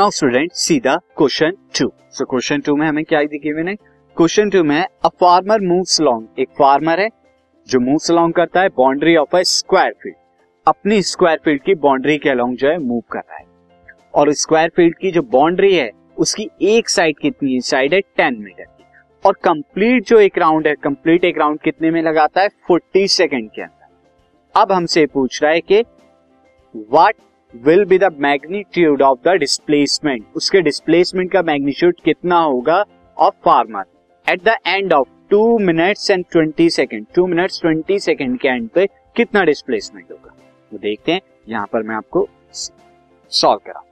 Now student सीधा question two so question two में हमें क्या गिवन है क्वेश्चन टू में अ फार्मर मूव्स लॉन्ग एक फार्मर है, जो मूव्स लॉन्ग करता है boundary of a square field अपनी स्क्वायर फ़ील्ड की बाउंड्री के अलोंग जो है मूव कर रहा है। और स्क्वायर फ़ील्ड की जो बाउंड्री है, उसकी एक साइड कितनी है? साइड है टेन मीटर की। और कंप्लीट जो एक राउंड है कंप्लीट एक राउंड कितने में लगाता है? फोर्टी सेकेंड के अंदर। अब हमसे पूछ रहा है कि what will be the magnitude of the displacement उसके डिस्प्लेसमेंट का मैग्नीट्यूड कितना होगा? Of farmer at the end of two minutes and twenty second two minutes twenty second के एंड पे कितना डिस्प्लेसमेंट होगा? वो देखते हैं। यहाँ पर मैं आपको सॉल्व करा।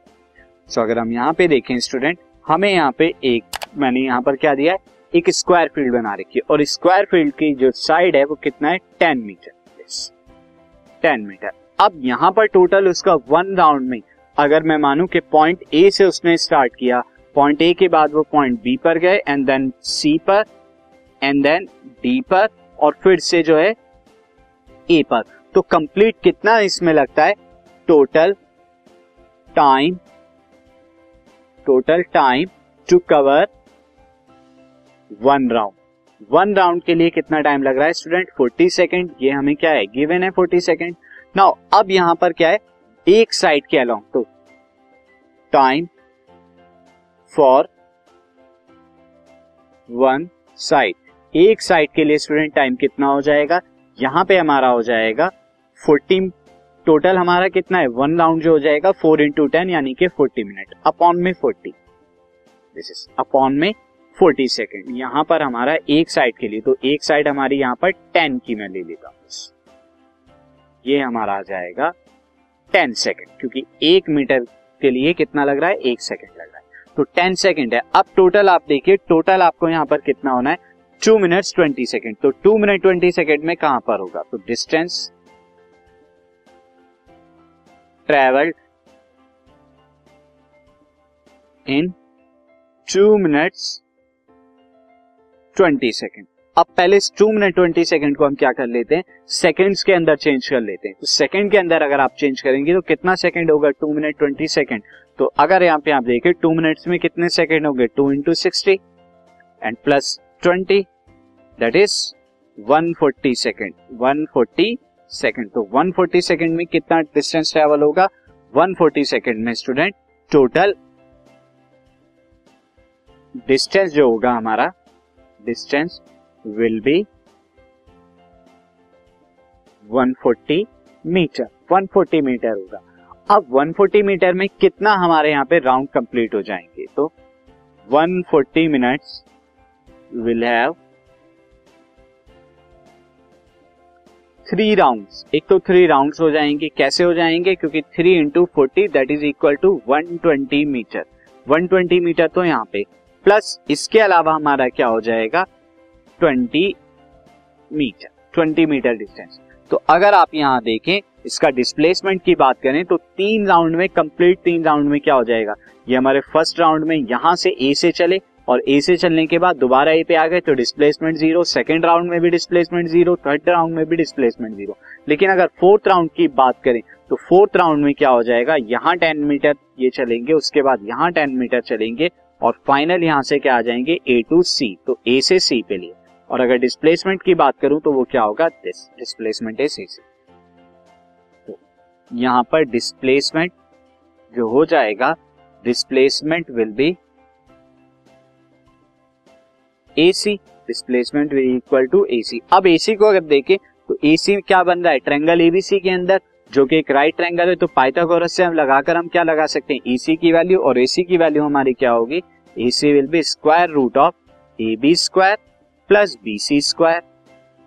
सो अगर हम यहाँ पे देखें स्टूडेंट हमें यहाँ पे एक, मैंने यहाँ पर क्या दिया है? एक स्क्वायर फ़ील्ड बना रखी है। और स्क्वायर फ़ील्ड की जो साइड है, वो कितना है? टेन मीटर टेन मीटर अब यहाँ पर टोटल उसका वन राउंड में, अगर मैं मानू कि पॉइंट ए से उसने स्टार्ट किया पॉइंट ए के बाद वो पॉइंट बी पर गए एंड देन सी पर एंड देन डी पर, और फिर से जो है ए पर। तो कंप्लीट कितना इसमें लगता है? Total time total time to cover one round one round के लिए कितना टाइम लग रहा है स्टूडेंट 40 सेकेंड ये हमें क्या है? गिवन है 40 सेकेंड नाउ अब यहाँ पर क्या है? एक साइड के अलोंग तो टाइम फॉर वन साइड एक साइड के लिए स्टूडेंट टाइम कितना हो जाएगा? यहाँ पे हमारा हो जाएगा 14 टोटल हमारा कितना है? वन राउंड जो हो जाएगा फोर इंटू टेन यानी कि फोर्टी मिनट अपॉन में फोर्टी दिस इज़ अपॉन में फोर्टी सेकेंड यहाँ पर हमारा एक साइड के लिए तो एक साइड हमारी यहाँ पर टेन की मैं ले लेता हूँ ये हमारा आ जाएगा टेन सेकेंड, क्योंकि एक मीटर के लिए कितना लग रहा है? एक सेकेंड लग रहा है। तो टेन सेकेंड है। अब टोटल आप देखिए टोटल आपको यहाँ पर कितना होना है? टू मिनट्स ट्वेंटी सेकेंड तो टू मिनट ट्वेंटी सेकेंड में कहाँ पर होगा? तो distance travelled in two minutes twenty second अब पहले टू मिनट ट्वेंटी सेकेंड को हम क्या कर लेते हैं? सेकेंड्स के अंदर चेंज कर लेते हैं। तो सेकेंड के अंदर अगर आप चेंज करेंगे तो कितना सेकेंड होगा टू मिनट ट्वेंटी सेकेंड तो अगर यहाँ पे आप देखें टू मिनट्स में कितने सेकेंड हो गए two into sixty and plus twenty that is one forty second one forty second तो 140 सेकेंड में कितना डिस्टेंस ट्रेवल होगा? 140 सेकेंड में स्टूडेंट टोटल डिस्टेंस जो होगा हमारा distance will be 140 metre 140 metre होगा। अब 140 मीटर में कितना हमारे यहाँ पे राउंड कंप्लीट हो जाएँगे? तो 140 minutes will have three rounds एक तो थ्री राउंड्स हो जाएँगे। कैसे हो जाएँगे? क्योंकि three into forty that is equal to one twenty metre one twenty metre तो यहाँ पे। प्लस इसके अलावा हमारा क्या हो जाएगा? Twenty metre twenty metre distance. तो अगर आप यहाँ देखें, इसका डिस्प्लेसमेंट की बात करें तो तीन राउंड में कंप्लीट तीन राउंड में क्या हो जाएगा? ये हमारे फ़र्स्ट राउंड में यहाँ से ए से चले, और ए से चलने के बाद दोबारा ए पे आ गए तो डिस्प्लेसमेंट ज़ीरो सेकेंड राउंड में भी डिस्प्लेसमेंट ज़ीरो थर्ड राउंड में भी डिस्प्लेसमेंट ज़ीरो लेकिन अगर फोर्थ राउंड की बात करें तो फोर्थ राउंड में क्या हो जाएगा? यहाँ टेन मीटर ये चलेंगे, उसके बाद यहाँ टेन मीटर चलेंगे, और फाइनल यहाँ से क्या आ जाएँगे? ए टू सी तो ए से सी पे लिए। और अगर डिस्प्लेसमेंट की बात करूँ तो वो क्या होगा? दिस डिस्प्लेसमेंट ए सी तो यहाँ पर डिस्प्लेसमेंट जो हो जाएगा displacement will be AC displacement will equal to AC अब एसी को अगर देखें तो एसी क्या बन रहा है? ट्रेंगल एबीसी के अंदर, जो कि एक राइट ट्रेंगल है तो पाइथागोरस से हम लगाकर हम क्या लगा सकते हैं? एसी की वैल्यू और एसी की वैल्यू हमारी क्या होगी? AC will be square root of A B square plus B C square.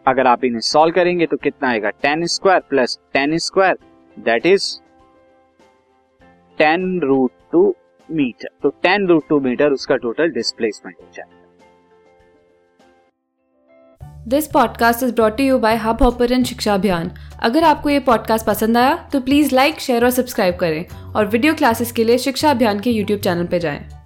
अगर आप इन्हें सॉल्व करेंगे तो कितना आएगा? Ten square plus ten square that is ten root two metre. तो टेन रूट टू मीटर उसका टोटल डिस्प्लेसमेंट हो जाएगा। This podcast is brought you by Hubhopper Shiksha Abhiyan अगर आपको ये पॉडकास्ट पसंद आया तो प्लीज़ लाइक शेयर और सब्सक्राइब करें। और वीडियो क्लासेस के लिए शिक्षा अभियान के यूट्यूब चैनल पर जाएँ।